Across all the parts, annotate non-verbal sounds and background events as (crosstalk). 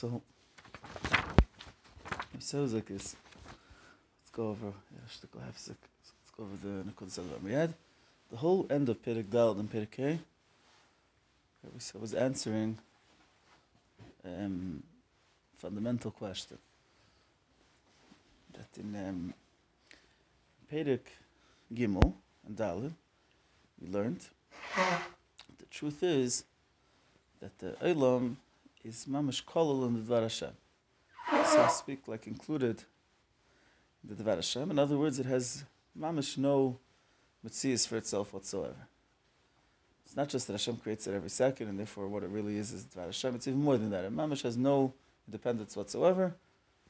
So, we say like this. Let's go over, yeah, shtickle half sick. Let's go over the Nakud Salva. We had the whole end of Perik Dal and Perik K. I was answering um, fundamental question. That in um, Perik Gimel and Dalid, we learned the truth is that the Olam is mamash kolol in the Dvar Hashem. So I speak like included in the Dvar Hashem. In other words, it has mamash no mitzias for itself whatsoever. It's not just that Hashem creates it every second, and therefore what it really is is Dvar Hashem. It's even more than that. And mamash has no independence whatsoever.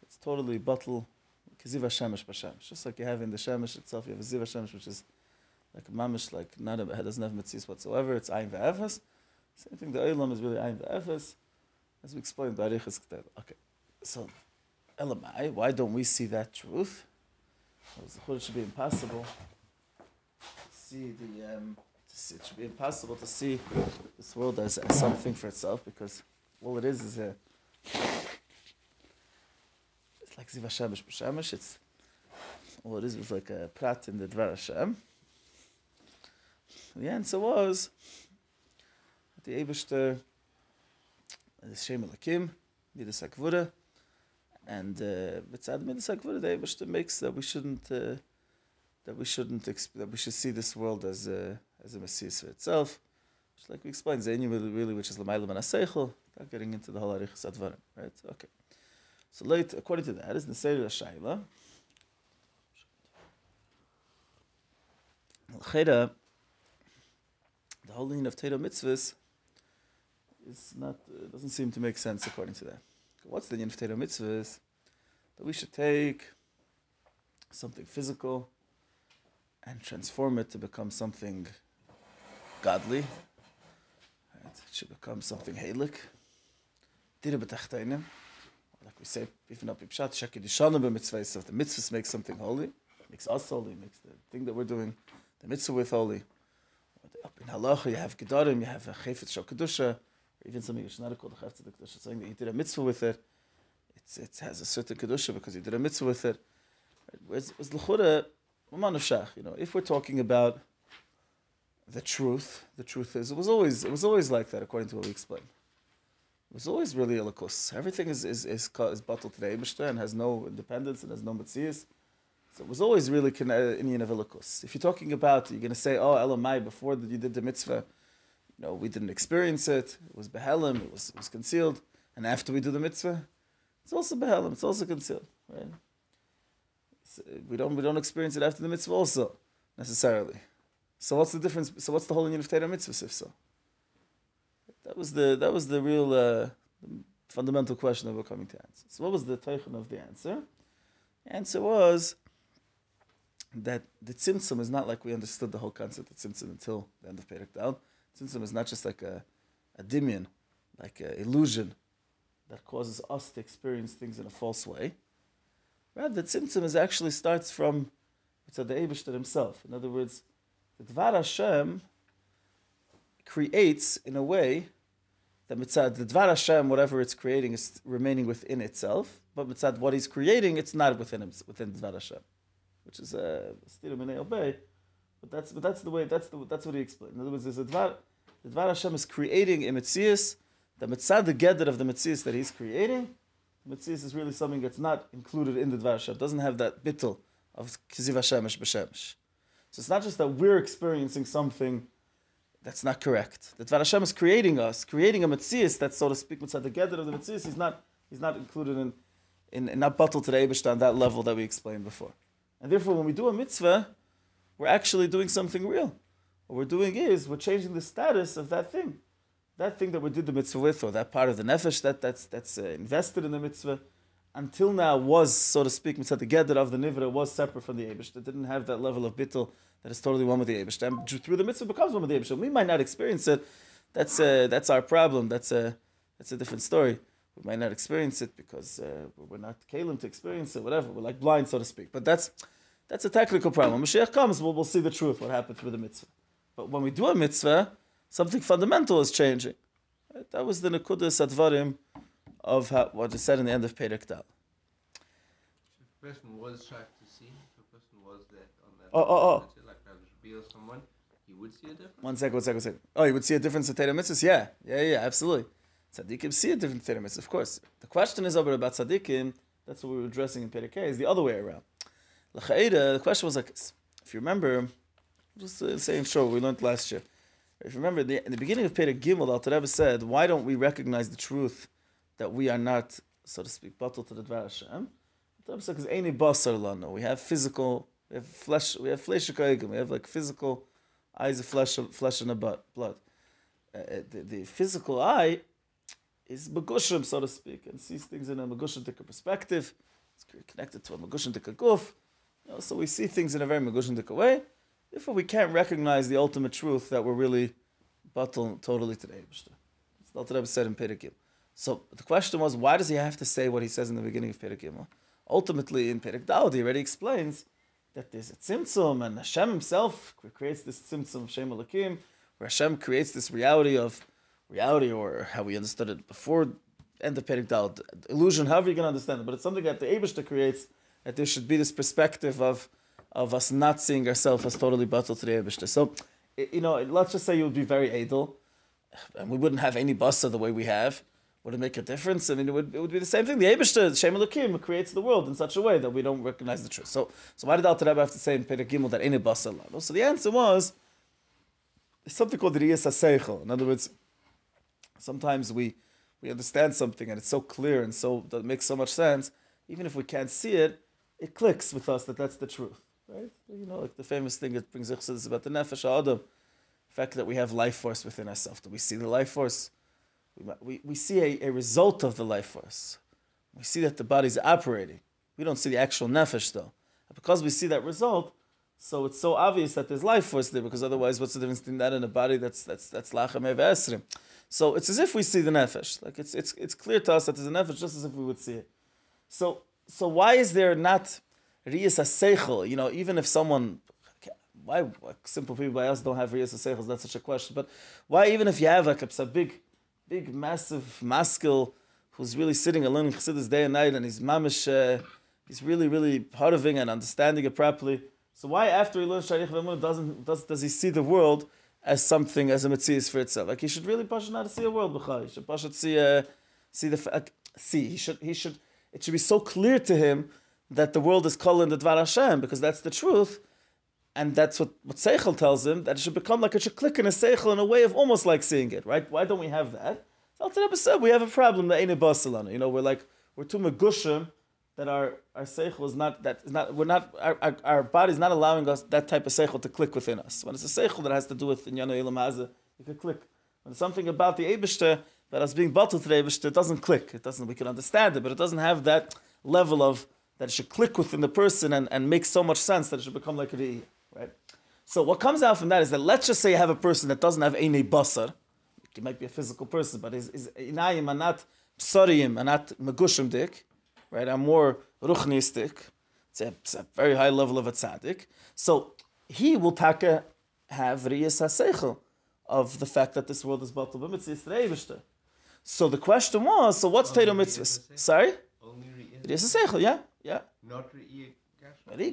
It's totally bottle kiziv Hashemesh b'Shemesh. Just like you have in the Shemesh itself, you have a ziv Hashemesh, which is like a mamash, like not a, it doesn't have mitzvahs whatsoever. It's ayin ve'efes. Same thing. The olam is really ayin ve'efes. As we explained. Okay, so Elamai, why don't we see that truth? Well, it should be impossible to see the. Um, see, it should be impossible to see this world as, as something for itself because all it is is a. It's like Ziva Shemesh B'Shemesh. It's all it is was like a prat in the Dvar Hashem. The answer was the The Shem Elakim, Midas HaKvura, and B'tzad uh, Midas HaKvura, the Ebershter makes that we shouldn't, uh, that we shouldn't, that we should see this world as a, as a Messiah for itself. Just like we explained, Zainu really, which is L'maylam and Aseichel, not getting into the whole Arichas Advarim, right? Okay. So late, according to that, is Neseri Shaila. L'cheda, the whole line of Torah mitzvahs is not uh, doesn't seem to make sense according to that. What's the Yin of Torah mitzvahs? That we should take something physical and transform it to become something godly. Right? It should become something halik. Like we say, even up Ipshat, Shekidishana b'mitzvahs, if the mitzvahs make something holy, makes us holy, makes the thing that we're doing, the mitzvah with holy. Up in halacha, you have gedarim, you have a chayfetz shal kedusha, even something which is not called a chayfetz kedusha, saying that you did a mitzvah with it, it's, it has a certain kedusha because you did a mitzvah with it. Whereas, l'chura, you know, if we're talking about the truth, the truth is, it was always, it was always like that according to what we explained. It was always really a lakus. Everything is is is, is bottled to the and has no independence and has no mitzias. So it was always really in of If you're talking about, you're going to say, oh, Elamai, before that you did the mitzvah, you know, we didn't experience it. It was behelim. It was, it was concealed. And after we do the mitzvah, it's also behelim. It's also concealed, right? So we don't we don't experience it after the mitzvah also necessarily. So what's the difference? So what's the whole union of Torah mitzvah if so? That was the that was the real uh, fundamental question that we're coming to answer. So what was the teichen of the answer? The answer was that the tzimtzum is not like we understood the whole concept of tzimtzum until the end of Perek Dal. Tzimtzum is not just like a, a dimion, like an illusion that causes us to experience things in a false way. Rather, the tzimtzum is actually starts from the Eibushter himself. In other words, the Dvar Hashem creates in a way that mitzad the Dvar Hashem, whatever it's creating, is remaining within itself. But mitzad what he's creating, it's not within him, within Dvar Hashem which is uh, a stira minei obey. But that's but that's the way that's the that's what he explained. In other words, there's a dvar the dvar Hashem is creating a mitzias, the mitzad the gedder of the mitzias that he's creating. The mitzias is really something that's not included in the dvar Hashem. Doesn't have that bittel of kiziv Hashemesh b'shemesh. So it's not just that we're experiencing something that's not correct. The Dvar Hashem is creating us, creating a mitzias that's so to speak mitzad the gedder of the mitzias. He's not he's not included in in, in not bottled to the on that level that we explained before. And therefore, when we do a mitzvah, we're actually doing something real. What we're doing is we're changing the status of that thing. That thing that we did the mitzvah with, or that part of the nefesh that, that's, that's uh, invested in the mitzvah, until now was, so to speak, mitzvah together of the nivra was separate from the Abish. That didn't have that level of bittul that is totally one with the Abish. And through the mitzvah becomes one with the Abish. We might not experience it. That's, uh, that's our problem. That's a, that's a different story. We might not experience it because uh, we're not kalim to experience it, whatever. We're like blind, so to speak. But that's that's a technical problem. Mashiach comes, we'll, we'll see the truth, what happens with the mitzvah. But when we do a mitzvah, something fundamental is changing. Right? That was the Nekudas Advarim of how, what is said in the end of Perek Dal. If a person was tracked to see, if a person was there on that, Oh, oh, oh. like Rabbi Shmuel, someone, he would see a difference. One second, one second, one second. Oh, you would see a difference in Torah mitzvahs? Yeah, yeah, yeah, absolutely. Tzaddikim see a difference in Torah mitzvahs, of course. The question is over about tzaddikim. That's what we were addressing in Perek Is the other way around. The question was like, this. if you remember, just the same show we learned last year. If you remember, the, in the beginning of Perek Gimel, Al Rebbe said, "Why don't we recognize the truth that we are not, so to speak, bottled to the Dvar Hashem?" Said, "Because any basar lano, we have physical, we have flesh, we have flesh we have like physical eyes of flesh, flesh and butt, blood. Uh, uh, the, the physical eye is megushim, so to speak, and sees things in a megushim perspective. It's connected to a megushim guf. You know, so we see things in a very megushim way. Therefore, we can't recognize the ultimate truth that we're really batal totally today. That's not what the said in Perikil. So the question was, why does he have to say what he says in the beginning of Perikil? Ultimately, in Perik Daud, he already explains that there's a tzimtzum, and Hashem himself creates this tzimtzum Shem Elokim, where Hashem creates this reality of reality, or how we understood it before end of Perik Daud, illusion, however you can understand it, but it's something that the Abishta creates, that there should be this perspective of of us not seeing ourselves as totally battle to the Eibishter. So, you know, let's just say you would be very idle, and we wouldn't have any basa the way we have. Would it make a difference? I mean, it would, it would be the same thing. The Eibishter, Shem Elokim, creates the world in such a way that we don't recognize the truth. So, so why did Al Rebbe have to say in Perek Gimel that any basa lano? So the answer was, something called Riyas HaSeichel. In other words, sometimes we, we understand something and it's so clear and so, that makes so much sense, even if we can't see it, it clicks with us that that's the truth right? You know, like the famous thing that brings us is about the nefesh adam, the fact that we have life force within ourselves. Do we see the life force? We, we, we see a, a result of the life force. We see that the body's operating. We don't see the actual nefesh though. And because we see that result, so it's so obvious that there's life force there. Because otherwise, what's the difference between that and a body that's that's that's lachem esrim? So it's as if we see the nefesh. Like it's it's it's clear to us that there's a nefesh, just as if we would see it. So so why is there not Riyas HaSeichel, you know, even if someone, why simple people by us don't have Riyas HaSeichel, that's such a question, but why even if you have like a, big, big, massive maskil who's really sitting and learning Chassidus day and night and he's mamish, uh, he's really, really parting and understanding it properly, so why after he learns Sharich V'emunah doesn't, does, does he see the world as something, as a mitzvah for itself? Like he should really push not see a world, b'chai. He should push see, uh, see the, uh, see, he should, he should, it should be so clear to him that the world is calling the Dvar Hashem, because that's the truth. And that's what, what Seichel tells him, that it should become like it should click in a Seichel in a way of almost like seeing it, right? Why don't we have that? We have a problem that ain't a basalana. You know, we're like, we're too megushim that our, our Seichel is not, that is not, we're not, our, our, our body's not allowing us that type of Seichel to click within us. When it's a Seichel that has to do with Inyana Ilam Hazah, it can click. When something about the Ebishter that is being bottled to the Ebishter, it doesn't click. It doesn't, we can understand it, but it doesn't have that level of that it should click within the person and, and make so much sense that it should become like a re'iyah, right? So what comes out from that is that let's just say you have a person that doesn't have any basar, he might be a physical person, but his, his inayim are not psariyim, are not megushim dik, right? Are more ruchnistic. It's a, it's a very high level of a tzaddik. So he will taka have riyas haseichel of the fact that this world is batal b'mitzvah So the question was, so what's Torah mitzvah? Sorry? Only riyas haseichel, yeah. Yeah. Not Re'iyah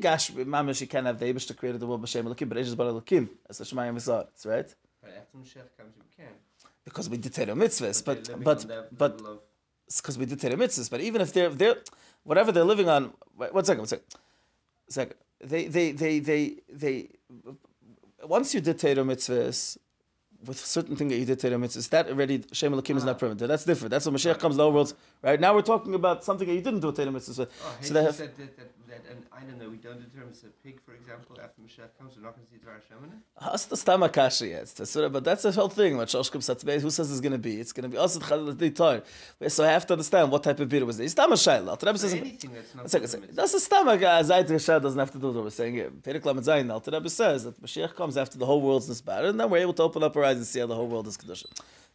Gash. Mamish, you can't have the Eibush to create the world b'shem Elokim, but Eish is bar Elokim, as the Shemayim V'zar, right? But after Mashiach comes, we can. Because we did Torah mitzvahs, But but, but, on that but, level of- it's because we did Torah mitzvahs, but even if they're, they're, whatever they're living on, wait, one second, one second, second, they, they, they, they, they, once you did Torah mitzvahs, with certain thing that you did Torah mitzvahs, that already Shem Elokim is not ah. permitted. That's different. That's when Mashiach comes to the worlds. Right now we're talking about something that you didn't do Torah mitzvahs. Oh, so so have said that, that, that, and I don't know, we don't determine it's a pig, for example, after Mashiach comes, we're not going to see Dvar Hashem in it? Hast das Tama Kashi jetzt? Das But that's the whole thing. What Shoshkim Satzbei, who says it's going to be? It's going to be also the Torah. So I have to understand what type of beer it was. It's Tama Shaila. Alter Rebbe says, Anything that's not limited. That's a Tama Zayt Rishad doesn't have to do what we're saying here. Perek Lamed Zayin, Alter Rebbe says that Mashiach comes after the whole world's nisbar, and then we're able to open up our eyes and see how the whole world is Kedusha.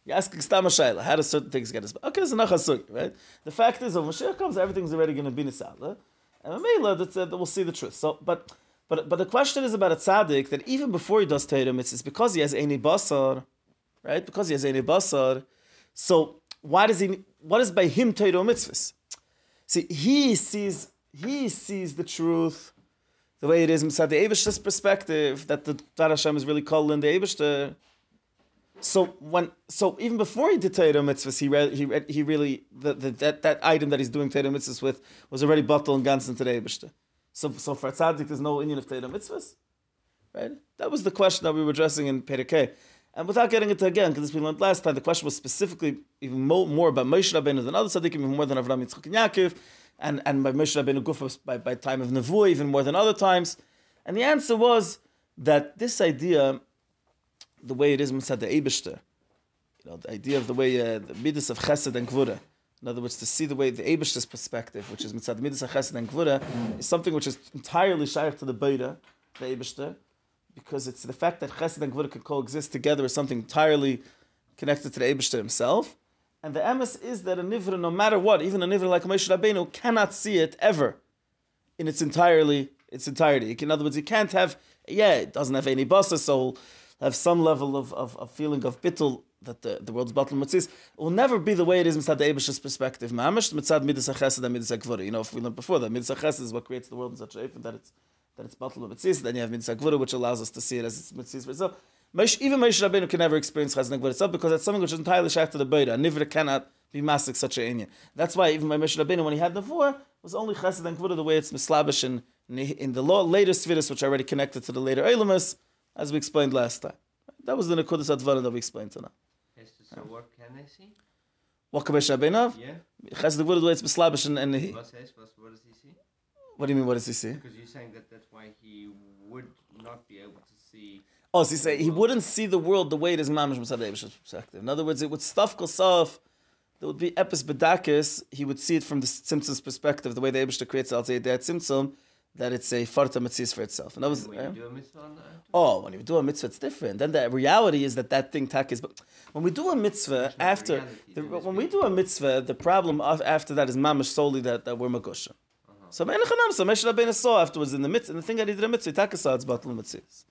You're asking Stama Shaila, how do certain things get us? Okay, it's a Nachasuk, right? The fact is, when Mashiach comes, everything's already going to be Nisala. And Mamela, that's uh, we'll see the truth. So, but but but the question is about a tzaddik that even before he does Torah mitzvahs, because he has any basar, right? Because he has any basar, so why does he what is by him Torah mitzvahs? See, he sees he sees the truth the way it is inside the Abish's perspective that the Hashem is really called in the Abish. So when so even before he did Torah mitzvahs, he read, he read, he really the, the, that that item that he's doing Torah mitzvahs with was already bottled and gans today So so for tzaddik, there's no Indian of Torah mitzvahs, right? That was the question that we were addressing in Perikei. And without getting into again, because we learned last time, the question was specifically even more, more about Moshe Rabbeinu than other tzaddikim, even more than Avraham Yitzchak and Yaakov, and, and by Moshe Rabbeinu Gufos by, by time of Nevuah, even more than other times. And the answer was that this idea, the way it is Mitzad the Eibishter, you know, the idea of the way uh, the midas of Chesed and Gvura, in other words, to see the way the Eibishter's perspective, which is Mitzad midas of Chesed and Gvura, is something which is entirely shaykh to the Beira, the Eibishter, because it's the fact that Chesed and Gvura can coexist together is something entirely connected to the Eibishter himself. And the emes is that a nivra, no matter what, even a nivra like Moshe Rabbeinu, cannot see it ever in its entirely its entirety. In other words, you can't have yeah, it doesn't have any basa, so have some level of, of, of feeling of bittul that the, the world's bottle mitzvahs. It will never be the way it is mitzad the Abish's perspective. Mamish mitzad midas hachesed and midas. You know, if we learned before that midas hachesed is what creates the world in such a way that it's that it's bottle mitzvahs. Then you have midas hakvura, which allows us to see it as it's mitzvahs for itself. Even Moshe Rabbeinu can never experience chesed and itself because that's something which is entirely shaykh to the Beira. Nivra cannot be masik such a inyan. That's why even by Moshe Rabbeinu, when he had the four, was only chesed and the way it's mislabish in, in the law, later spheres, which are already connected to the later Eilamus, as we explained last time. That was the Nekudas Advara that we explained tonight. Yes, so what can they see? What can have? Yeah. Chesed the way it's mislabish and, and he. What says? What, what does he see? What do you mean? What does he see? Because you're saying that that's why he would not be able to see. Oh, so he say he wouldn't see the world the way it is mamish Musad Eibish's perspective. In other words, it would stuff kosaf. There would be epis bedakis. He would see it from the tzimtzum's perspective, the way the Eibishter creates al that tzimtzum, that it's a farta mitzvah for itself. And that was when you do a mitzvah on that. oh, when you do a mitzvah, it's different. Then the reality is that that thing tak is. But when we do a mitzvah after, the, when we do a mitzvah, the problem after that is mamish solely that, that we're magusha. Uh-huh. So Me'enachanam, so Rabbeinu saw afterwards in the mitzvah, and the thing that he did a mitzvah, taka saw it's batal mitzvahs.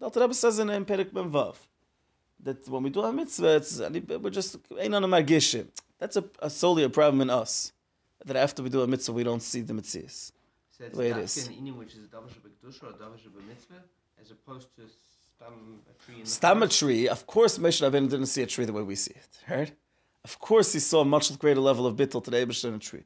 The Alter Rebbe says in, in Perik Ben Vav that when we do a mitzvah, it's, we're just ain't on a margishim. That's a, a solely a problem in us. That after we do a mitzvah, we don't see the mitzvahs. So it's The way it not is. inim which is a davar shebekdusha or a davar as opposed to stam a tree in Stam a tree, of course Moshe Rabbeinu didn't see a tree the way we see it, right? Of course he saw a much greater level of bittul today, the Eibishter a tree.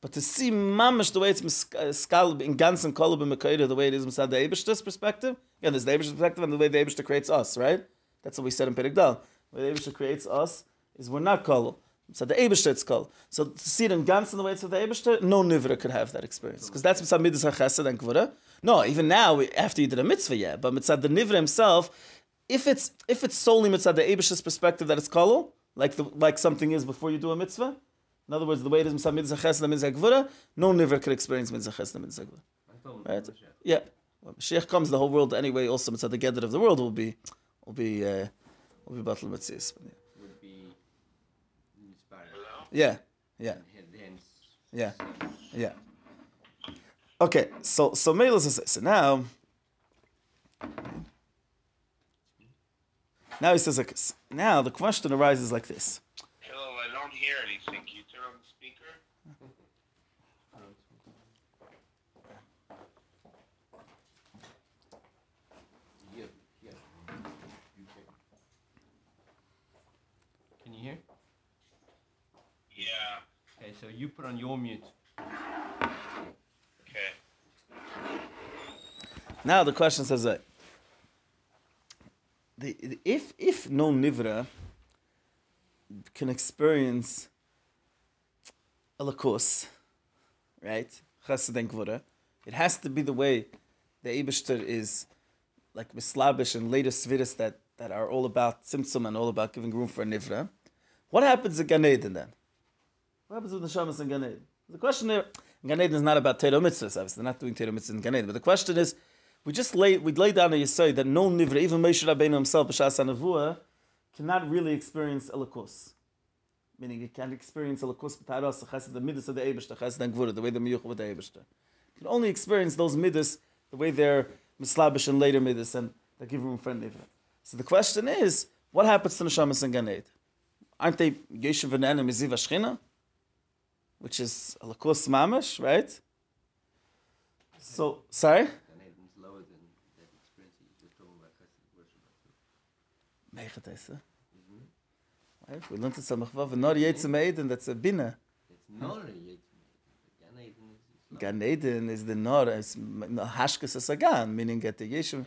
But to see mamish the way it's mis- uh, in ganz and kolub and mekayda, the way it is inside the Eibishter's perspective, again, there's the Eibishter's perspective and the way the Eibishter creates us, right? That's what we said in Perek Dal. The way the Eibishter creates us is we're not kolub. So the Eibishter it's kol. So to see it in ganz and the way it's of the Eibishter, no nivra could have that experience. Because that's mitzvah midas hachesed and kvura. No, even now, we- after you did a mitzvah, yeah, but mitzvah the nivra himself, if it's if it's solely mitzvah the Eibishter's perspective that it's kolul, like the, like something is before you do a mitzvah, in other words, the way it is mitzvah mitzvah chesed and mitzvah gvura, no nivra could experience mitzvah chesed and mitzvah gvura. Right. Yeah, when Mashiach comes, the whole world anyway, also mitzvah the gather of the world will be will be uh, will be battle mitzvahs. be inspired. Yeah, yeah, yeah, yeah. Okay, so so Mela says so now. Now he says like this. Now the question arises like this. Hello, I don't hear anything. You turn on the speaker? can you hear? Yeah. Okay, so you put on your mute. Okay. Now the question says that the, the- if if no nivra can experience a lakos, right? Chesed and Gvura, it has to be the way the Eibishter is like mislabish and later sviris that, that are all about tzimtzum and all about giving room for a nivra. What happens in Gan Eden then? What happens with the shamas in Gan Eden? The question there, Gan Eden is not about Torah mitzvahs, obviously. They're not doing Torah mitzvahs in Gan Eden. But the question is, we just lay, we lay down a yisod that no nivra, even Moshe Rabbeinu himself, B'shas HaNevuah, cannot really experience elikus. Meaning he can't experience elikus b'taras, the chesed, the midas of the Eibush, the chesed and gvura, the way the miyuch with the Eibush. You can only experience those midas the way they're mislabish and later midas and they give for a nivra. So the question is, what happens to neshamas in Gan Eden? aren't they Yeshiv V'Nenem Miziv Ashchina? which is a lakus mamish, right? So, sorry? Meich hat esse. Right? We learned it some of the Nor Yetz Meiden, that's a Bina. Gan Eden is the Nor, it's Hashkes as a Gan, meaning get the Yeshu.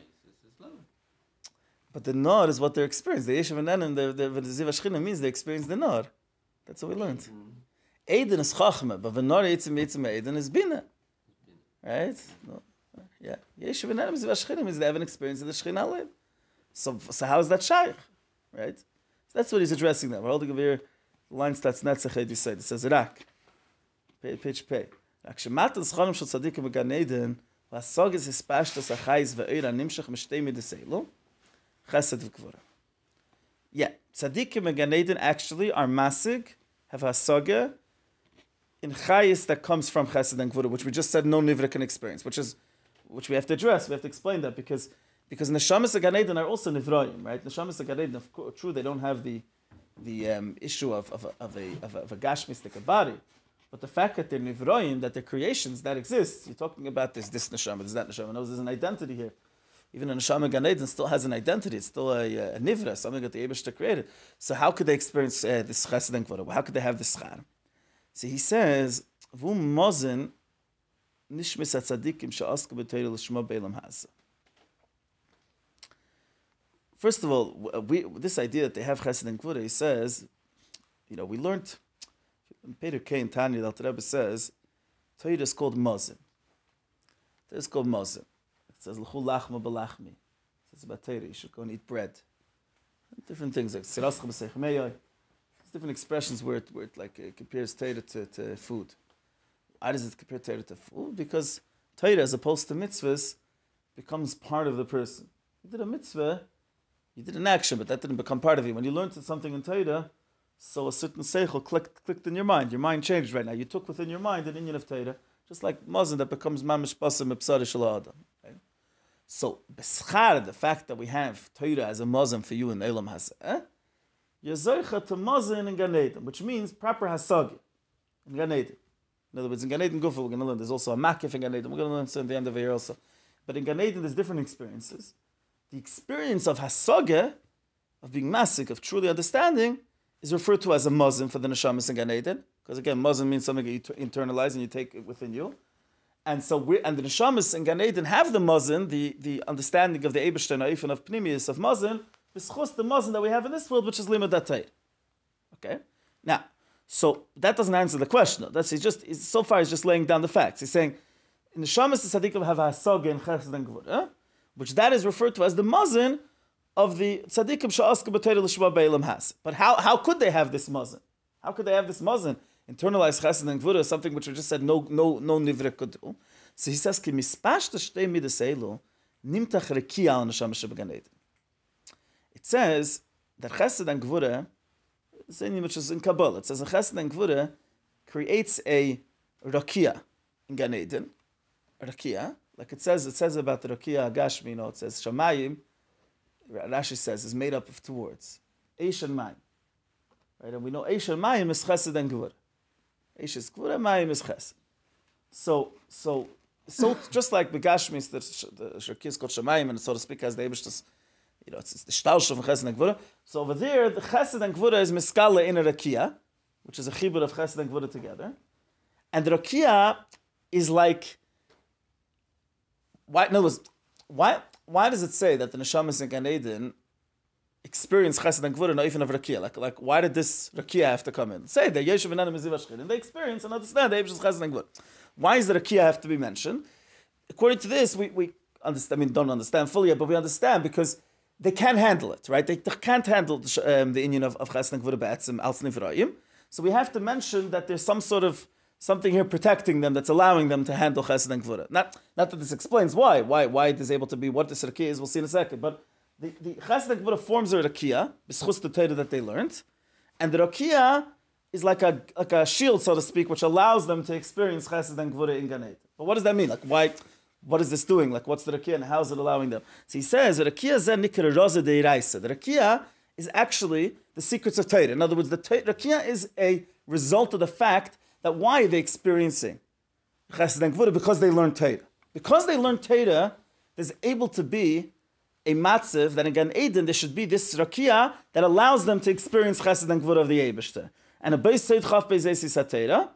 But the Nor is what they're experiencing. The Yeshu and Enen, the Ziva Shechina means they experience the Nor. That's what we learned. Mm -hmm. Eden is Chachma, but the Nor Yetzim Yetzim Eden is Bina. Right? No. Yeah. Yeshiv and Enem Ziv Ashchina means they have an experience of the Shechina Alim. So, so how is that Shaykh? Right? So that's what he's addressing now. We're holding over here, the line starts Netzach Ed Yisrael. It says Rak. Pay, page pay. רק שמטה זכרם של צדיקים בגן עדן, והסוגס הספשטס החייס ואיר הנמשך משתי מידס אלו, chesed v'kvura. Yeah, tzaddikim and Gan Eden actually are masig, have hasaga, in chayis that comes from chesed and kvura, which we just said no nivra can experience, which is, which we have to address, we have to explain that, because because neshamas Eden are also nivraim, right? Neshamas course, true, they don't have the the um, issue of, of, a, of, a, of, a, of a gashmistic body, but the fact that they're nivraim, that they're creations, that exist, You're talking about this, this neshama, this that neshama. No, there's an identity here. Even a neshama Gan Eden still has an identity. It's still a, a nivra, something that the Eibushter created. So how could they experience uh, this chesed and kvara? How could they have this schar? So he says, "Vu mozen nishmis atzadikim she'asku b'teira l'shma be'elam hasa." First of all, uh, we, this idea that they have chesed and kvara, he says, you know, we learned. Peter K. and Tanya, the Alter Rebbe says, Torah is called mozen. Torah is called mozen. It says l'chu lachma b'lachmi. It says about Torah, you should go and eat bread. Different things like sirascha b'seich There's different expressions where it, where it like uh, compares Torah to, to food. Why does it compare Torah to food? Because Torah, as opposed to mitzvahs, becomes part of the person. You did a mitzvah, you did an action, but that didn't become part of you. When you learned something in Torah, so a certain seichel clicked, clicked in your mind. Your mind changed right now. You took within your mind an inyan of Torah, just like mazon that becomes mamish basim ipsar adam. So beschar, the fact that we have Torah as a mazon for you in Elam Hazeh, you're zoicha to mazon in Gan Eden, which means proper hasagi in Gan Eden. In other words, in Gan Eden Gufa, we're going to learn there's also a makif in Gan Eden. We're going to learn so in the end of the year also. But in Gan Eden, there's different experiences. The experience of hasage, of being masik, of truly understanding, is referred to as a muzzin for the neshamas in Gan Eden. Because again, muzzin means something that you internalize and you take it within you. And so, we and the neshamas in Gan Eden have the muzzin, the, the understanding of the Eberstein and of Pnimius of muzzin, b'schus the muzzin that we have in this world, which is limud. Okay? Now, so that doesn't answer the question. That's he's just he's, so far he's just laying down the facts. He's saying in the shamas the tzaddikim have hasaga and chesed and gvura, which that is referred to as the muzzin of the tzaddikim she'aska b'teira l'shma be'elam has. But how, how could they have this muzzin? How could they have this muzzin? Internalized chesed and gvura, something which we just said no no no nivre could do. So he says ki mispash the shtei nimtach rekia al neshama shebegan Eden. It says that chesed and gvura same which is in Kabbalah. It says a chesed and gvura creates a rakia in Gan Eden. Rakia, like it says, it says about the rakia agashmi. You know, it says shamayim. Rashi says is made up of two words, eish and mayim. Right, and we know eish and mayim is chesed and gvura. Eish is gvura, mayim is chesed. So, so, so just like begashmi, the the rakia is called shamayim, and so to speak, as the Eibush you know, it's, it's the stalsh of chesed and gvura. So over there, the chesed and gvura is miskala in a rakia, which is a chibur of chesed and gvura together, and the rakia is like. Why? In other words, why? Why does it say that the neshamas in Gan Eden experience chesed and gvura, not even of rakia? Like, like, why did this rakia have to come in? Say that yeshiv and miziv and they experience and understand the chesed and gvura. Why does the rakia have to be mentioned? According to this, we we understand. I mean, don't understand fully yet, but we understand because they can't handle it, right? They, can't handle the, um, the union of, of and gvura be'etzim. So we have to mention that there's some sort of something here protecting them that's allowing them to handle chesed and gvura. Not, not that this explains why, why, why it is able to be what the rakia is. We'll see in a second. But the, the chesed and gvura forms a rakia b'schus the Torah that they learned, and the rakia is like a like a shield, so to speak, which allows them to experience chesed and gvura in Gan. But what does that mean? Like why? What is this doing? Like what's the rakia and how is it allowing them? So he says rakia zen nikra roza deiraisa. The rakia is actually the secrets of Torah. In other words, the Rakia is a result of the fact that why are they experiencing Chesed and Gvura? Because they learn Torah. Because they learn Torah, there's able to be a matziv that in Eden there should be this rakia that allows them to experience chesed and gvur of the Eibishter. And a beis seid chaf beis satera,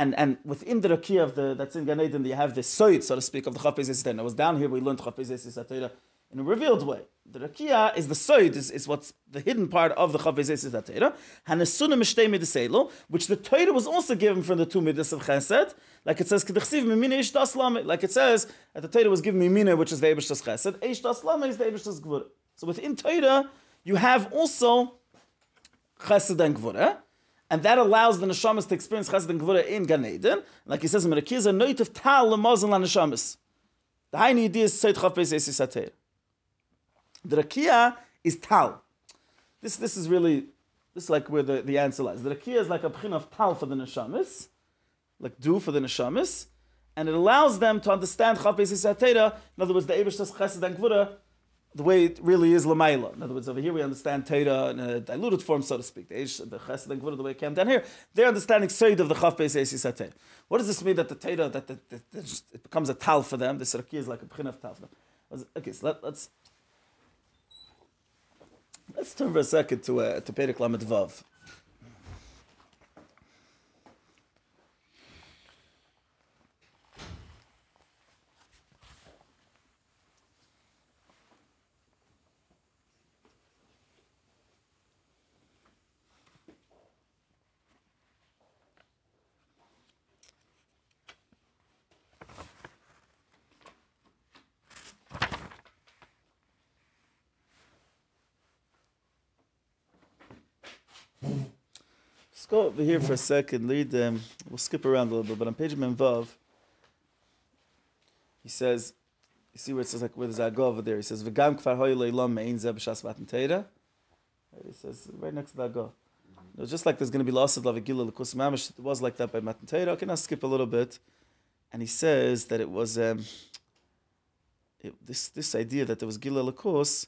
and and within the rakia of the that's in Gan Eden you have the soid, so to speak, of the chaf beis satera. It was down here we learned chaf beis satera in a revealed way. The rakia is the soid, is, is what's the hidden part of the chav beis satera. Hanesuna mishtei midaselo, which the Torah was also given from the two midas of chesed. Like it says, Kedechsiv mimina ish das Like it says, that the Torah was given mimina, which is the Eibishtas chesed. Ish das is the Eibishtas gvura. So within Torah, you have also chesed and gvura. And that allows the neshamas to experience chesed and gvura in Gan Eden. Like he says, Merakiz a noit of tal lemazon la neshamas. The high idea is Seit Chav Beis Esis The Rakia is tal. This, this is really, this is like where the, the answer lies. The Rakia is like a pchin of tal for the neshamas like do for the neshamis, and it allows them to understand Chav Beis In other words, the Eibush Chesed and Gvura, the way it really is Lamaila. In other words, over here we understand Teda in a diluted form, so to speak. The, the Chesed and the way it came down here, they're understanding Seid of the Chav Beis What does this mean that the Teda, that, that it becomes a tal for them? The Sarki is like a Pchin of tal for them. Okay, so let, us let's turn for a second to uh, to Perek Lamed Vav. go over here for a second. Lead. them. we'll skip around a little bit, but on page Memvav, he says, you see where it says like where there's a go over there. He says v'gam kfar hoy leilam mein zeh b'shas matan teira. He says right next to that go. It was just like there's going to be loss of lavigila l'kus mamish. It was like that by matan teira. Okay, now skip a little bit, and he says that it was um, it, this this idea that there was gila l'kus.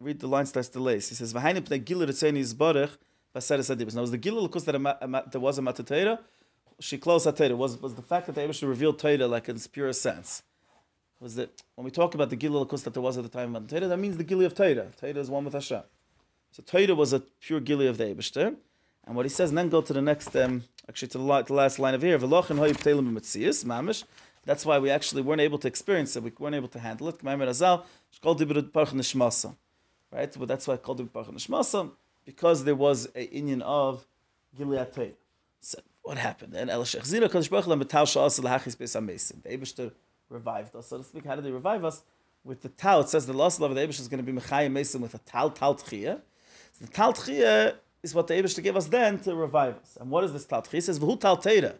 Read the line starts to lace. He says v'hainim pnei gila ritzeni zbarach Baseres Adibus. Now, was the Gilul Kus that there was a Matatera? She closed Atera. Was was the fact that they able to reveal Torah like in its purest sense? Was that when we talk about the Gilul Kus that there was at the time of Matatera, that means the Gili of Torah. Torah is one with Hashem. So Torah was a pure Gili of the Eibishter. And what he says, and then go to the next, um, actually to the, the last line of here, mamish. That's why we actually weren't able to experience it. We weren't able to handle it. Right? But that's why I called it Baruch Nishmasa because there was a union of Gilead So what happened? And El Shechzira Kodesh Baruch Hu Metal Sha'as Lahachis Beis. The Eibushter revived us, so to speak. How did they revive us? With the Tal, it says the lost love of the Eibushter is going to be Mechayim Mesim with a Tal Tal Tchiyah. So the Tal Tchiyah is what the Eibushter gave us then to revive us. And what is this Tal Tchiyah? It says V'hu Tal Teira.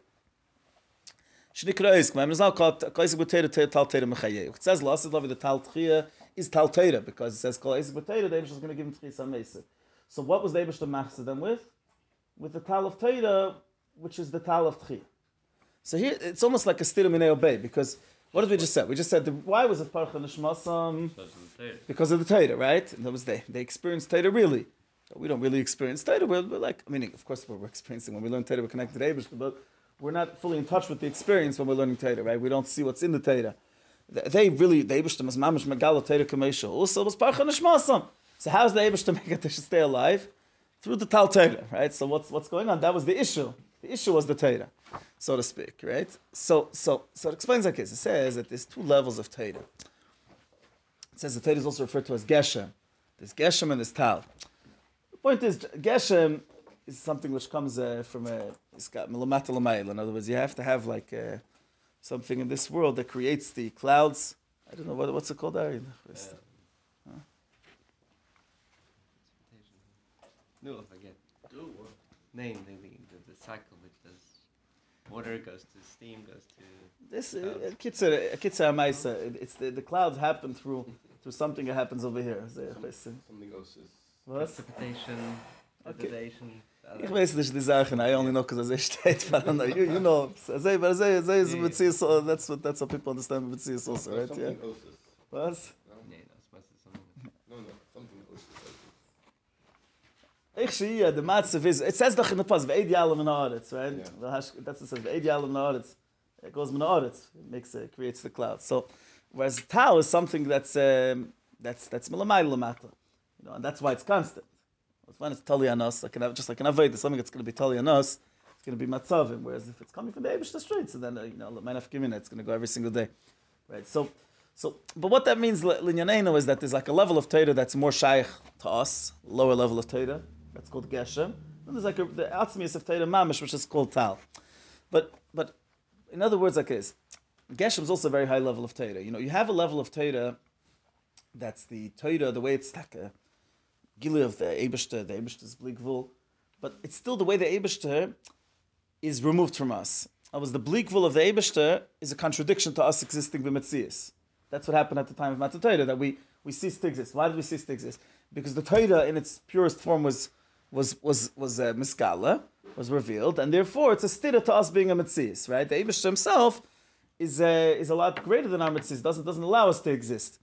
Shnikra Isk, my Mizal Kaisik B'Teira Tal Teira Mechayeh. It says love of the Tal Tchiyah is Tal Teira because it says Kol Isik B'Teira, the Eibushter is going to give him Tchiyah Mesim. So what was the to machzor them with? With the tal of Torah, which is the tal of Tchiyah. So here, it's almost like a stirum in obey because what did we just say? We just said the, why was it parcha nishmasam? Because of the Torah, right? And that was they. They experienced Torah really. We don't really experience Torah. We're, we're like, I mean, of course, what we're experiencing when we learn Torah, we're connected to but we're not fully in touch with the experience when we're learning Torah, right? We don't see what's in the Torah. They really, the Eibush, was mamish megalo Torah kamesha. Also, was parcha nishmasam. So how's the Abish to make it to stay alive? Through the Tal Torah, right? So what's what's going on? That was the issue. The issue was the Torah, so to speak, right? So so so it explains like this. It says that there's two levels of Torah. It says the Torah is also referred to as Geshem. There's Geshem and there's Tal. The point is Geshem is something which comes uh, from a it's got In other words, you have to have like uh, something in this world that creates the clouds. I don't know what, what's it called. There? No, I forget. Name, the, the, the cycle with this water goes to steam, goes to. This uh, kitzur, kitzur ma'isa. It's the, the clouds happen through through something that happens over here. Something else is. What? Precipitation, degradation. Ich weiß nicht die Sachen, I only know because as steht, (laughs) but I you, you know, say, but say, say, yeah, so that's what, that's what people understand with also, right? Yeah. Was? Ich see yeah, the matzav is it says doch in the past ve'ed yalam in haaretz, right? Yeah. The hash that's what it says ve'ed yalam in haaretz. It goes in haaretz. It makes it creates the cloud. So whereas tal is something that's um, that's that's milamay lamata. You know, and that's why it's constant. It's when it's tali anos, like an, just like an avoid, something that's going to be tali anos, it's going to be matzavim. Whereas if it's coming from the Eibush straight, so then uh, you know, manaf kimina, it's going to go every single day, right? So, so, but what that means, linyanenu, is that there's like a level of Torah that's more shaykh to us, lower level of Torah, that's called geshem. And there's like a, the atzmius of Torah mamish, which is called tal. But, but, in other words, like this, geshem is also a very high level of Torah. You know, you have a level of Torah that's the Torah, the way it's like a gili of the Eibishter, the Eibishter's blikvul, but it's still the way the Eibishter is removed from us. That was the blikvul of the Eibishter is a contradiction to us existing b'metzias. That's what happened at the time of Matan Torah, that we, we ceased to exist. Why did we cease to exist? Because the Torah in its purest form was was was was uh, miskala, was revealed, and therefore it's a stira to us being a metzias, right? The Eibush himself is uh, is a lot greater than our metzias, doesn't doesn't allow us to exist.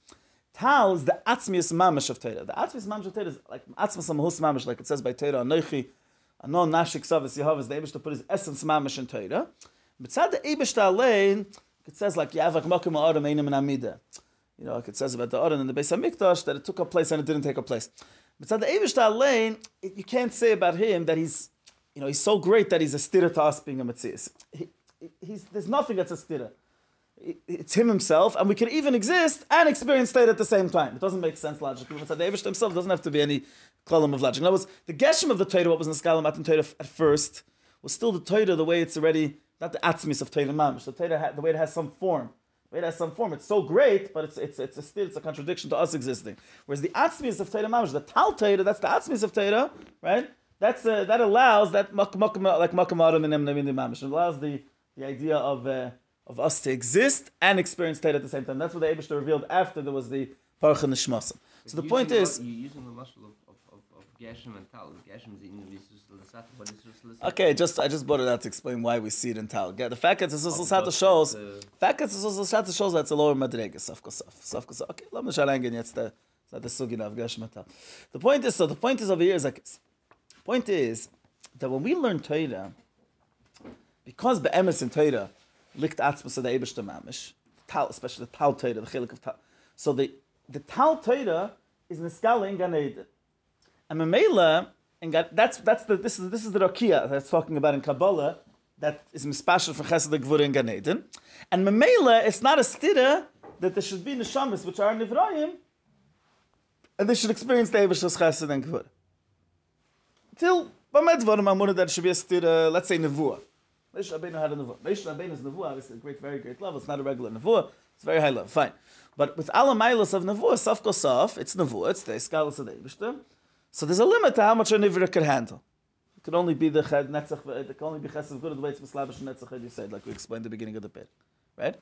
Tal is the atzmius mamish of Torah. The atzmius mamish of Torah is like atzmius amahus mamish, like it says by Torah, anoichi, anon nashik savas Yehovah, the Eibush to put his essence mamish in Torah. But sad the Eibush alein, it says like Yavak Makim Adam Einim and Amida. You know, like it says about the Aron in the Beis Hamikdash that it took a place and it didn't take a place. But the Eivish Lane, you can't say about him that he's, you know, he's so great that he's a stira to us being a Metzias. He, he's, there's nothing that's a stira. It's him himself, and we can even exist and experience state at the same time. It doesn't make sense logically. But the Eivish himself doesn't have to be any column of logic. Other words, the Geshem of the Torah, what was in the Skalam Matan Torah at first, was still the Torah the way it's already, not the Atzmis of Torah Mamish. The Torah, the way it has some form it has some form. It's so great, but it's it's it's a, still it's a contradiction to us existing. Whereas the atzmis of Torah mamish, the tal Torah, that's the atzmis of Torah, right? That's uh, that allows that mak, mak, like makamarim and emnamin mamish. It allows the the idea of uh, of us to exist and experience Torah at the same time. That's what the Eibush revealed after there was the paruch and. So the point is, you're using the of, Okay, just I just brought it out to explain why we see it in Tal. The fact that it's also Sata shows, the fact that it's also Sata shows that's a lower madrega. Safkosaf, Safkosaf. Okay, let me jetzt the that the sugin of Geshem and Tal. The point is, so the point is over here is like, this. point is that when we learn Torah, because be'emes in Torah, likt atzmas of the Ebershter mamish, Tal, especially the Tal Torah, the chilik of Tal. So the the Tal Torah is in Gan Eden. And Mamela, and that's, that's the, this, is, this is the Rakia that's talking about in Kabbalah, that is mispashal for Chesed Gvura in Gan Eden. And Mamela, it's not a stira that there should be Neshamas, which are Nivrayim, and they should experience the Eveshas Chesed and Gvura. Till, Bamed Dvarim Amunah, that should be a stira, let's say Nevuah. Moshe Rabbeinu had a nevuah. Moshe Rabbeinu is nevuah, obviously a great, very great level. It's not a regular nevuah. It's very high level. Fine. But with Mailas of nevuah, Saf it's nevuah, it's the Eskalas of the Eibishter. So there's a limit to how much a nivra can handle. It can only be the ched netzach, it can only be chesed good the way it's mislavish netzach, you said, like we explained at the beginning of the pit. Right?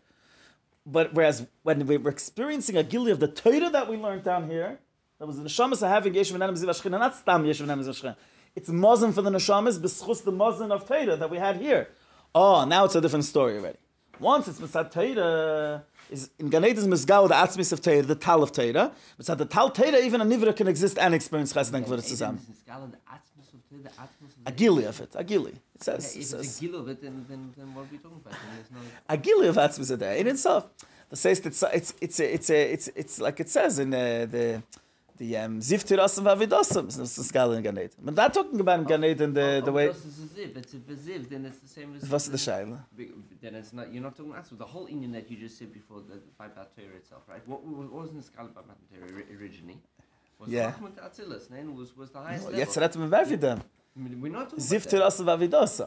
But whereas when we're experiencing a gili of the Torah that we learned down here, that was the neshamas having yeshiv and ziv not stam yeshiv and ziv It's mozin for the neshamas, b'schus the mozin of Torah that we had here. Oh, now it's a different story already. Once it's Mitzad Teira, is in Ganed is Mizgao, the Atzmis of Teira, the Tal of Teira. Mitzad the Tal Teira, even a Nivra can exist and experience Chesed and Gvurat Tzazam. A gili of it, a gili. It says. If it's a gili of it, then, then, then what are we talking about? A gili of Atzmis of Teira. In itself, the says it's it's it's it's it's it's like it says in uh, the die ähm sift dir aus war wie das das ist gar nicht ganet man da talking about oh, ganet in the oh, the way oh, das ist sift it's a sift then it's the same as was the shaila then it's not you're not talking about the whole indian that you just said before the five that theory itself right what, what wasn't the scala about theory originally was yeah. Ahmed Atzilis, nein, was was the highest no, level. Jetzt reden wir wieder. We're dir talking war wie das.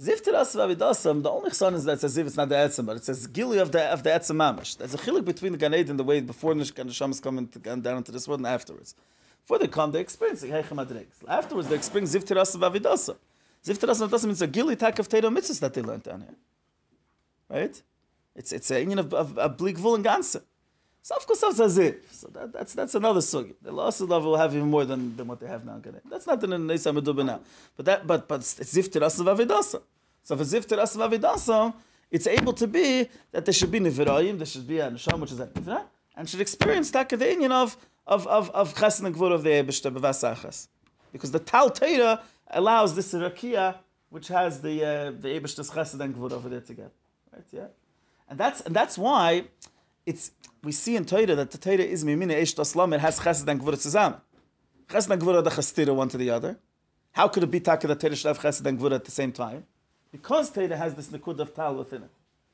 Tirasam vavidasam. The only son is that says ziv. It's not the etzem, but it says gili of the of the etzem mamish. There's a chilik between the Ganed and the way before the come come down into this world and afterwards. Before they come, they're experiencing Heichem. Afterwards, they're experiencing Ziv Tirasa Vavidasa. Ziv Tirasa means a gili tak of Teda mitzvahs that they learned down here. Right? It's it's a union of, of, of bleak vul and ganse. So of course. So that, that's that's another sugi. The last level will have even more than, than what they have now. That's not in the Nisa Meduba now. But that but but it's Ziv Tirasa Vavidasa. So for Ziv Tirasa Vavidasa, it's able to be that there should be Nivirayim, there should be a Nisham, which is a Nivra, and should experience that the of of of of chesed and of the Eibishter bevasachas, Because the Tal Teira allows this Rakia, which has the uh, the Ebeshtas Chesed and over there together. Right? Yeah. And that's and that's why it's we see in Torah that the Torah is Mimina Eish Taslam, it has Chesed and Gvur Tzazam. Chesed and Gvur are the Chastira one to the other. How could it be Taka that Torah should have Chesed and Gvur at the same time? Because Torah has this Nikud of Tal within it.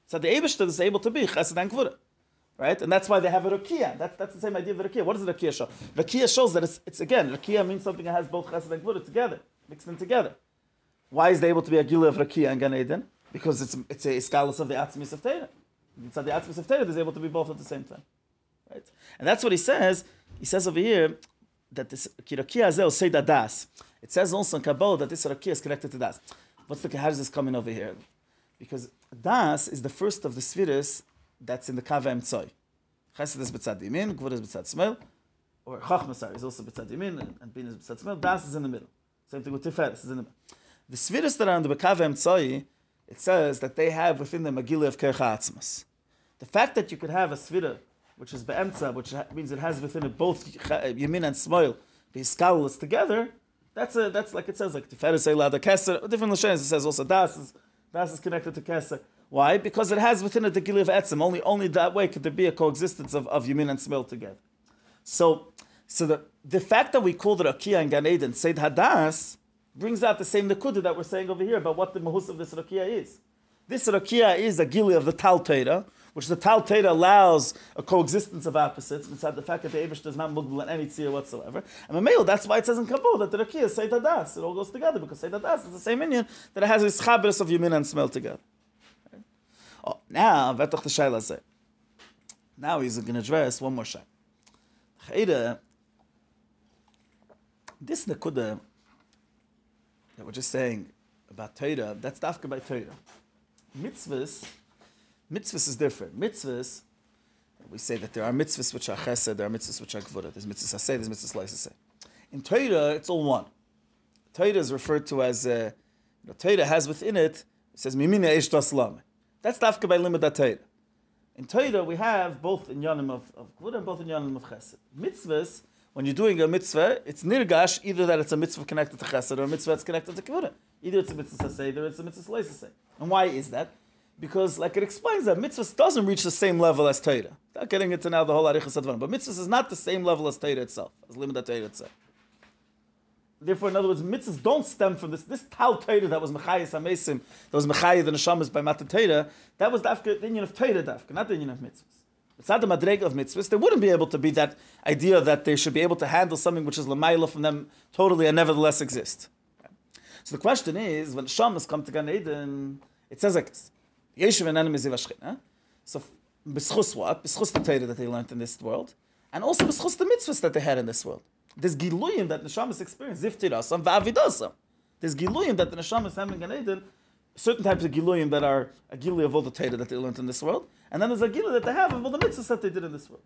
So the Ebeshtas is able to be Chesed and Gvur. Right? And that's why they have a Rakia. That's, that's the same idea of the Rakia. What does the Rakia show? Rakia shows that it's, it's again, Rakia means something that has both Chesed and Gvur together, mixed in together. Why is there able to be a Gila of Rakia and Gan Eden? Because it's, it's a Iskalis of the Atzmis of Torah. The Atzmis of Torah, is able to be both at the same time. Right? And that's what he says. He says over here that this Kirakia Azel say that Das. It says also in Kabbalah that this Rakia is connected to Das. What's the how does this coming over here? Because Das is the first of the spheres that's in the Kavem Tzoy. Chesed is b'tzad yamin, Gvur is b'tzad smel, or Chachma, sorry, is also b'tzad yamin, and, Bin is b'tzad smel, Das is in the middle. Same thing with Tiferes, is in the middle. The spheres that are on the Bekavem Tzoy, it says that they have within them a Gila of Kercha. The fact that you could have a Svira, which is Be'emtza, which means it has within it both Yamin and Smoil, be scaleless together, that's a, that's like it says, like Tiferes Eila, the Keser, different Lashanes, it says also Das is, Das is connected to Keser. Why? Because it has within it the Gila of Etzim. Only, only that way could there be a coexistence of, of Yamin and Smoil together. So, so the, the fact that we call it Rakia and Gan Eden, Seid Hadas, brings out the same Nakuda that we're saying over here about what the Mahus of this Rakia is. This Rakia is a Gili of the Tal Teira, which the Tal Teira allows a coexistence of opposites, beside the fact that the Abish does not mugdal in any tzir whatsoever. And Mameel, that's why it says in Kabul that the Rakia is Seid Hadas. It all goes together because Seid Hadas is the same Indian that it has its chabris of Yamin and Smell together. Oh, now, vetach the say. Now he's going to address one more. Chayda, this Nakuda that we're just saying about Torah, that's dafka by Torah. Mitzvahs, mitzvahs is different. Mitzvahs, we say that there are mitzvahs which are chesed, there are mitzvahs which are gvura. There's mitzvahs asay, there's mitzvahs laisasay. In Torah, it's all one. Torah is referred to as, uh, you know, Torah has within it, it says, mimina eish. That's dafka by limud Torah. In Torah, we have both in Yanim of, of Gvura and both in Yanim of Chesed. Mitzvahs, when you're doing a mitzvah, it's nirgash, either that it's a mitzvah connected to Chesed or a mitzvah that's connected to Gvura. Either it's a mitzvah say, either it's a mitzvah leis say. And why is that? Because, like it explains that mitzvah doesn't reach the same level as Torah. Not getting into now the whole Arichas Advan, but mitzvah is not the same level as Torah itself, as Limud Torah itself. Therefore, in other words, mitzvahs don't stem from this. This Tal Torah that was Mechayis HaMesim, that was Mechayis the Neshamas by Matan Torah, that was the union of Torah dafka, not the union of mitzvahs. It's not the madreg of mitzvahs. they wouldn't be able to be that idea that they should be able to handle something which is lamaila from them totally and nevertheless exist. So the question is, when Shamas come to Gan Eden, it says like this: Yeshiv and enemies of So, b'schus what? B'schus the Torah that they learned in this world, and also b'schus the mitzvahs that they had in this world. There's giluyim that neshamas experience ziftirasam va'avidasam. There's giluyim that the neshamas have in Gan Eden, certain types of giluyim that are a giluy of all the Torah that they learned in this world, and then there's a giluy that they have of all the mitzvahs that they did in this world.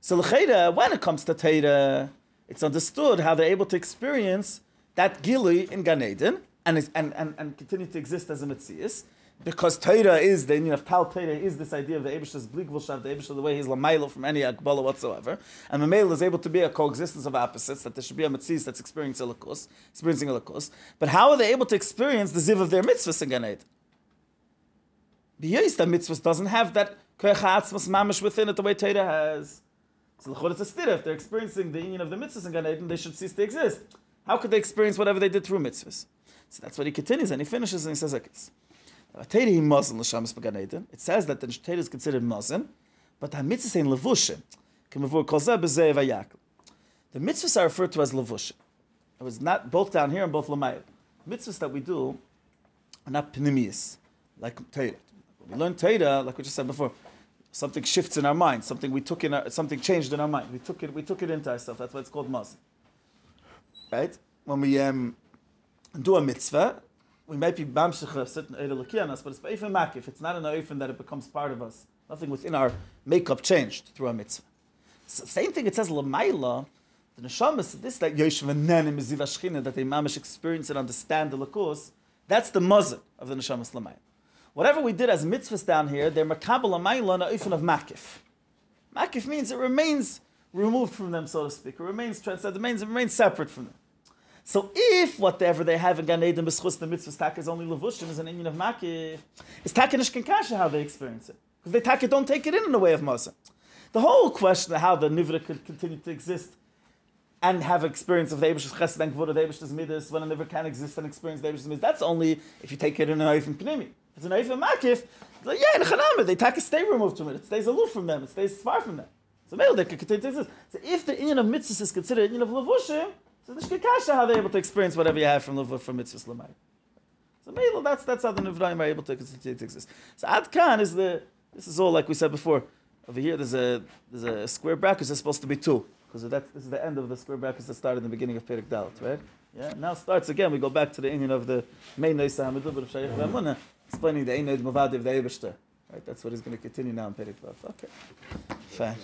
So l'chayda, when it comes to Torah, it's understood how they're able to experience that gilui in Gan Eden and, and, and, and continue to exist as a mitzias. Because Torah is the union of Tal Torah is this idea of the Abish's bligvulshav, the Abish the way he's lamailo from any akbala whatsoever, and the male is able to be a coexistence of opposites that there should be a mitzias that's experiencing elikus, experiencing elikus. But how are they able to experience the ziv of their mitzvahs in Gan Eden? The mitzvahs doesn't have that kechatzmas mamish within it the way Torah has. So l'chod it's a. If they're experiencing the union of the mitzvahs in Gan Eden, they should cease to exist. How could they experience whatever they did through mitzvahs? So that's what he continues and he finishes and he says like this. It says that the Torah is considered mazon, but the mitzvahs b'zeh v'yakl. The mitzvahs are referred to as levushim. It was not both down here and both lamayel. Mitzvahs that we do are not pneumius, like Torah. We learn Torah, like we just said before, something shifts in our mind, something we took in, our, something changed in our mind. We took it, we took it into ourselves. That's why it's called maz. Right? When we um, do a mitzvah, we might be bamshich certain on us, but it's ba'ifim makif. It's not an oifen that it becomes part of us. Nothing within our makeup changed through a mitzvah. So, same thing it says lamaila. The neshamas, this that yoshev nenim is zivashchina that they mamish experience and understand the lakus. That's the muzzle of the neshamas lamayla. Whatever we did as mitzvahs down here, they're makabel lamayla on a of makif. Makif means it remains removed from them, so to speak. It remains transcended, it remains, it remains separate from them. So if whatever they have in Gan Eden b'schus the mitzvahs tak is only levushim is an Indian of makif, it's tak in kasha how they experience it. Because they tak it, don't take it in in the way of Moshe. The whole question of how the Nivra could continue to exist and have experience of the Abish's Chesed and Gvura, the Abish's Midas, when a Nivra can exist and experience the Abish's Midas, that's only if you take it in an Oif and Pnimi. It's an Oif and Makif, like, yeah, in Chanamah, they take a stay removed from it, it stays aloof from them, it stays far from them. So they could continue to exist. So if the Indian of mitzvahs is considered Indian of Levushim, so the Shkikasha, how they're able to experience whatever you have from Levush from mitzvahs Lamai. So maybe that's, that's how the Nivraim are able to continue to exist. So Ad Khan is the, this is all like we said before. Over here, there's a, there's a square bracket, there's supposed to be two. Because that this is the end of the square brackets that started in the beginning of Perek Daled, right? Yeah. Now starts again. We go back to the Indian of the main Neisa Hamidu, but of Shaykh Ramuna, explaining the Einod Mavadiv, the Eberster. Right, that's what he's going to continue now in Perek Vav. Okay, fine.